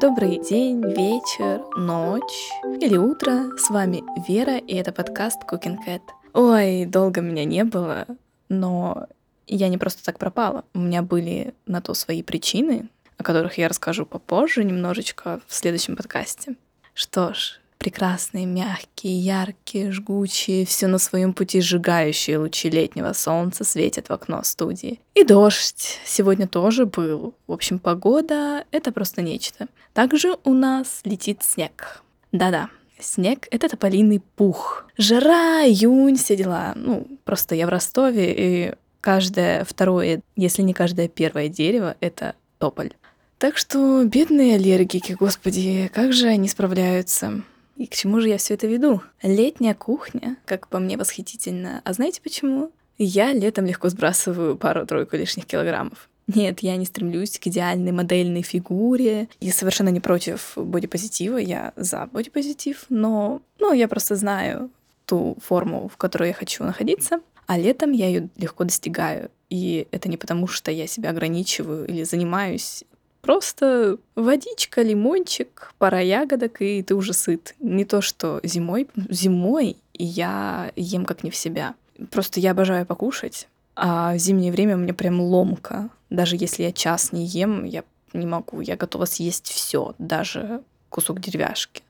Добрый день, вечер, ночь или утро. С вами Вера, и это подкаст Cooking Cat. Ой, долго меня не было, но я не просто так пропала. У меня были на то свои причины, о которых я расскажу попозже немножечко в следующем подкасте. Что ж, прекрасные, мягкие, яркие, жгучие, все на своем пути сжигающие лучи летнего солнца светят в окно студии. И дождь сегодня тоже был. В общем, погода — это просто нечто. Также у нас летит снег. Да-да, Снег — это тополиный пух. Жара, июнь, все дела. Ну, просто я в Ростове, и каждое второе, если не каждое первое дерево — это тополь. Так что бедные аллергики, господи, как же они справляются? И к чему же я все это веду? Летняя кухня, как по мне, восхитительно. А знаете почему? Я летом легко сбрасываю пару-тройку лишних килограммов. Нет, я не стремлюсь к идеальной модельной фигуре. Я совершенно не против бодипозитива, я за бодипозитив, но ну, я просто знаю ту форму, в которой я хочу находиться, а летом я ее легко достигаю. И это не потому, что я себя ограничиваю или занимаюсь Просто водичка, лимончик, пара ягодок, и ты уже сыт. Не то, что зимой. Зимой я ем как не в себя. Просто я обожаю покушать, а в зимнее время мне прям ломка. Даже если я час не ем, я не могу. Я готова съесть все, даже кусок деревяшки.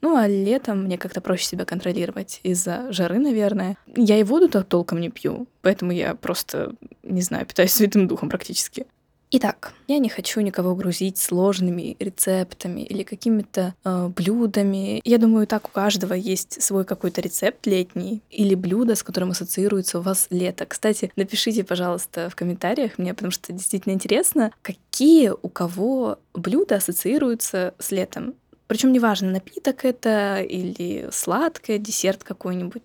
Ну, а летом мне как-то проще себя контролировать из-за жары, наверное. Я и воду так толком не пью, поэтому я просто, не знаю, питаюсь святым духом практически. Итак, я не хочу никого грузить сложными рецептами или какими-то э, блюдами. Я думаю, так у каждого есть свой какой-то рецепт летний или блюдо, с которым ассоциируется у вас лето. Кстати, напишите, пожалуйста, в комментариях мне, потому что действительно интересно, какие у кого блюда ассоциируются с летом. Причем неважно, напиток это или сладкое, десерт какой-нибудь.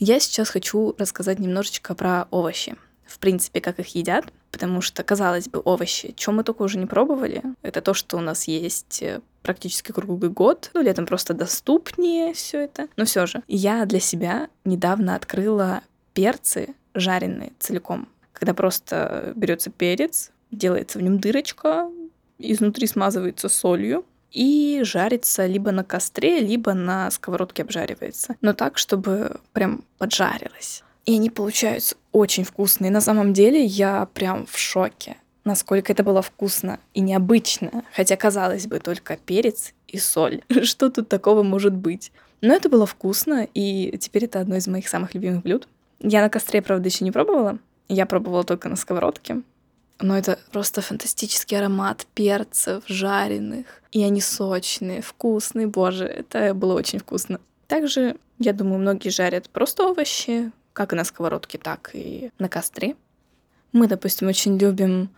Я сейчас хочу рассказать немножечко про овощи в принципе, как их едят, потому что, казалось бы, овощи, чем мы только уже не пробовали, это то, что у нас есть э, практически круглый год, ну, летом просто доступнее все это. Но все же, я для себя недавно открыла перцы жареные целиком, когда просто берется перец, делается в нем дырочка, изнутри смазывается солью, и жарится либо на костре, либо на сковородке обжаривается. Но так, чтобы прям поджарилось и они получаются очень вкусные. На самом деле я прям в шоке, насколько это было вкусно и необычно, хотя, казалось бы, только перец и соль. Что тут такого может быть? Но это было вкусно, и теперь это одно из моих самых любимых блюд. Я на костре, правда, еще не пробовала. Я пробовала только на сковородке. Но это просто фантастический аромат перцев жареных. И они сочные, вкусные. Боже, это было очень вкусно. Также, я думаю, многие жарят просто овощи, как и на сковородке, так и на костре. Мы, допустим, очень любим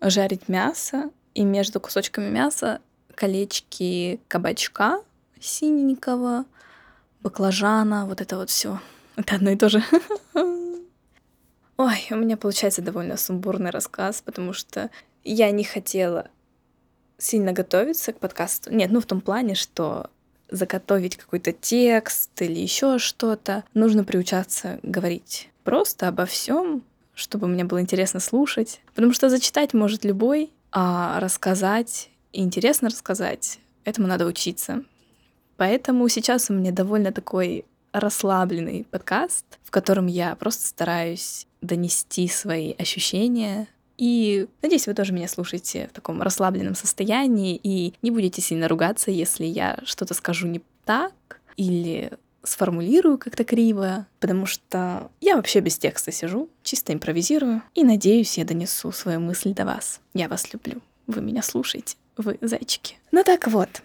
жарить мясо, и между кусочками мяса колечки кабачка синенького, баклажана, вот это вот все. Это одно и то же. Ой, у меня получается довольно сумбурный рассказ, потому что я не хотела сильно готовиться к подкасту. Нет, ну в том плане, что заготовить какой-то текст или еще что-то. Нужно приучаться говорить просто обо всем, чтобы мне было интересно слушать. Потому что зачитать может любой, а рассказать и интересно рассказать, этому надо учиться. Поэтому сейчас у меня довольно такой расслабленный подкаст, в котором я просто стараюсь донести свои ощущения, и надеюсь, вы тоже меня слушаете в таком расслабленном состоянии и не будете сильно ругаться, если я что-то скажу не так или сформулирую как-то криво, потому что я вообще без текста сижу, чисто импровизирую, и надеюсь, я донесу свою мысль до вас. Я вас люблю. Вы меня слушаете. Вы зайчики. Ну так вот,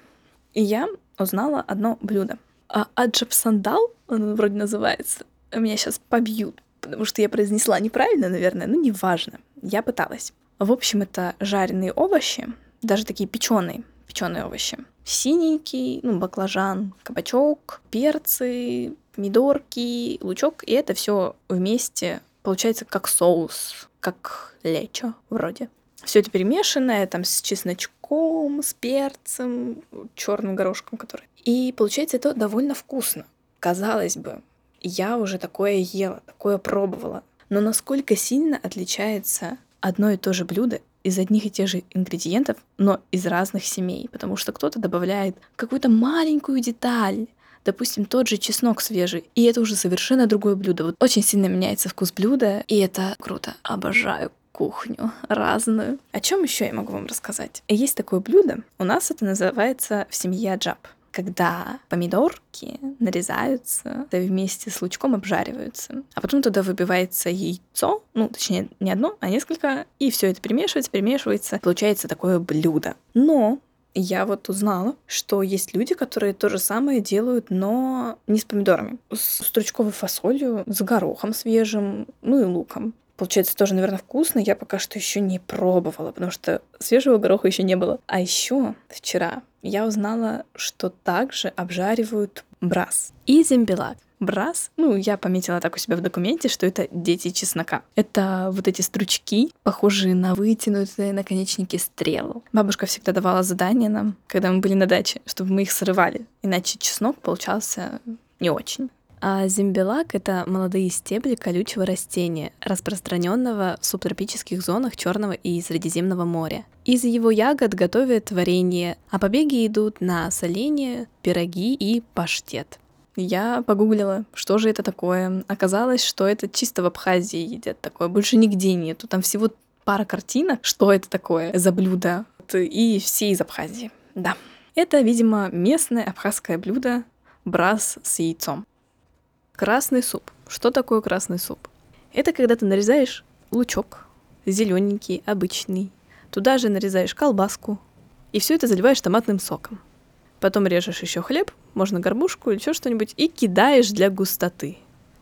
я узнала одно блюдо. А аджапсандал, он вроде называется, меня сейчас побьют, потому что я произнесла неправильно, наверное, но неважно. Я пыталась. В общем, это жареные овощи, даже такие печеные, печеные овощи. Синенький, ну, баклажан, кабачок, перцы, помидорки, лучок, и это все вместе получается как соус, как лечо вроде. Все это перемешанное там с чесночком, с перцем, черным горошком, который. И получается это довольно вкусно. Казалось бы, я уже такое ела, такое пробовала. Но насколько сильно отличается одно и то же блюдо из одних и тех же ингредиентов, но из разных семей, потому что кто-то добавляет какую-то маленькую деталь, допустим, тот же чеснок свежий, и это уже совершенно другое блюдо. Вот очень сильно меняется вкус блюда, и это круто. Обожаю кухню разную. О чем еще я могу вам рассказать? Есть такое блюдо, у нас это называется в семье аджаб когда помидорки нарезаются, да вместе с лучком обжариваются, а потом туда выбивается яйцо, ну, точнее, не одно, а несколько, и все это перемешивается, перемешивается, получается такое блюдо. Но я вот узнала, что есть люди, которые то же самое делают, но не с помидорами. С стручковой фасолью, с горохом свежим, ну и луком. Получается тоже, наверное, вкусно. Я пока что еще не пробовала, потому что свежего гороха еще не было. А еще вчера я узнала, что также обжаривают брас и зембелак. Брас, ну, я пометила так у себя в документе, что это дети чеснока. Это вот эти стручки, похожие на вытянутые наконечники стрел. Бабушка всегда давала задание нам, когда мы были на даче, чтобы мы их срывали, иначе чеснок получался не очень. А зембелак — это молодые стебли колючего растения, распространенного в субтропических зонах Черного и Средиземного моря. Из его ягод готовят варенье, а побеги идут на соление, пироги и паштет. Я погуглила, что же это такое. Оказалось, что это чисто в Абхазии едят такое. Больше нигде нету. Там всего пара картинок, что это такое за блюдо. И все из Абхазии. Да. Это, видимо, местное абхазское блюдо брас с яйцом. Красный суп. Что такое красный суп? Это когда ты нарезаешь лучок, зелененький, обычный. Туда же нарезаешь колбаску. И все это заливаешь томатным соком. Потом режешь еще хлеб, можно горбушку или еще что-нибудь, и кидаешь для густоты.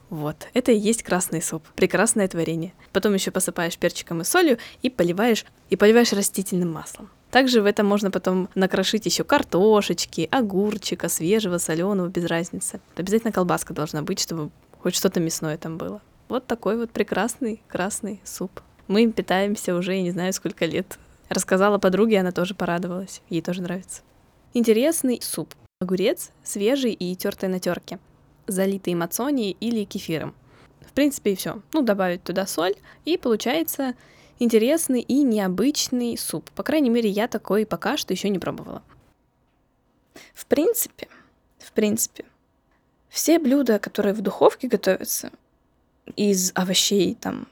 Вот, это и есть красный суп. Прекрасное творение. Потом еще посыпаешь перчиком и солью и поливаешь, и поливаешь растительным маслом. Также в этом можно потом накрошить еще картошечки, огурчика, свежего, соленого, без разницы. Обязательно колбаска должна быть, чтобы хоть что-то мясное там было. Вот такой вот прекрасный красный суп. Мы им питаемся уже, я не знаю, сколько лет. Рассказала подруге, она тоже порадовалась. Ей тоже нравится. Интересный суп. Огурец свежий и тертый на терке, залитый мацони или кефиром. В принципе, и все. Ну, добавить туда соль, и получается интересный и необычный суп. По крайней мере, я такой пока что еще не пробовала. В принципе, в принципе, все блюда, которые в духовке готовятся, из овощей, там,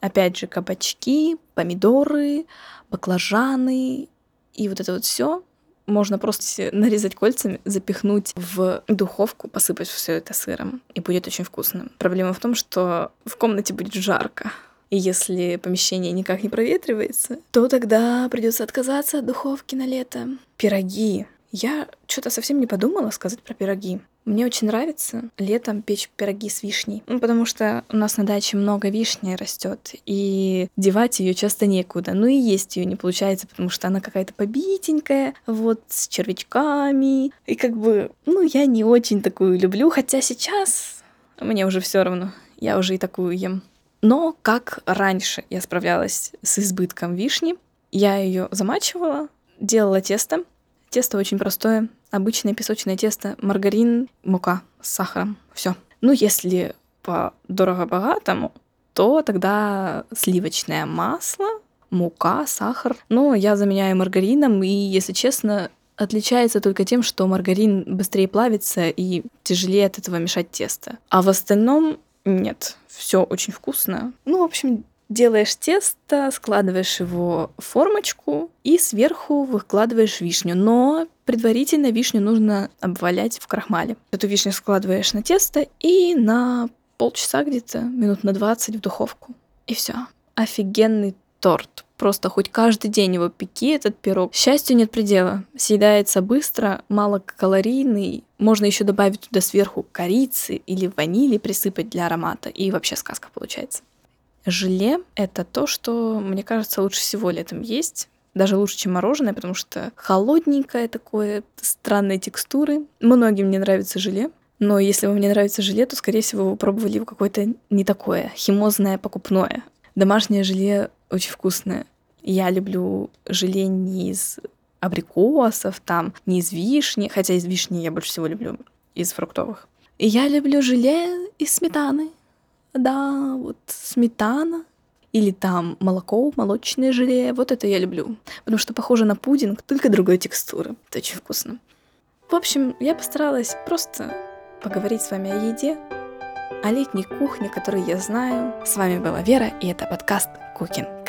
опять же, кабачки, помидоры, баклажаны и вот это вот все, можно просто нарезать кольцами, запихнуть в духовку, посыпать все это сыром, и будет очень вкусным. Проблема в том, что в комнате будет жарко. И если помещение никак не проветривается, то тогда придется отказаться от духовки на лето. Пироги. Я что-то совсем не подумала сказать про пироги. Мне очень нравится летом печь пироги с вишней, ну, потому что у нас на даче много вишни растет, и девать ее часто некуда. Ну и есть ее не получается, потому что она какая-то побитенькая, вот с червячками. И как бы, ну, я не очень такую люблю, хотя сейчас мне уже все равно. Я уже и такую ем. Но как раньше я справлялась с избытком вишни, я ее замачивала, делала тесто. Тесто очень простое, обычное песочное тесто, маргарин, мука с сахаром, все. Ну, если по дорого-богатому, то тогда сливочное масло, мука, сахар. Но я заменяю маргарином, и, если честно, отличается только тем, что маргарин быстрее плавится и тяжелее от этого мешать тесто. А в остальном нет, все очень вкусно. Ну, в общем, делаешь тесто, складываешь его в формочку и сверху выкладываешь вишню. Но предварительно вишню нужно обвалять в крахмале. Эту вишню складываешь на тесто и на полчаса где-то, минут на 20 в духовку. И все. Офигенный торт. Просто хоть каждый день его пеки, этот пирог. Счастью нет предела. Съедается быстро, малокалорийный. Можно еще добавить туда сверху корицы или ванили присыпать для аромата. И вообще сказка получается. Желе — это то, что, мне кажется, лучше всего летом есть. Даже лучше, чем мороженое, потому что холодненькое такое, странной текстуры. Многим не нравится желе. Но если вам не нравится желе, то, скорее всего, вы пробовали его какое-то не такое, химозное, покупное. Домашнее желе очень вкусное. Я люблю желе не из абрикосов, там, не из вишни, хотя из вишни я больше всего люблю, из фруктовых. И я люблю желе из сметаны. Да, вот сметана Или там молоко, молочное желе. Вот это я люблю. Потому что похоже на пудинг, только другой текстуры. Это очень вкусно. В общем, я постаралась просто поговорить с вами о еде, о летней кухне, которую я знаю. С вами была Вера, и это подкаст Cooking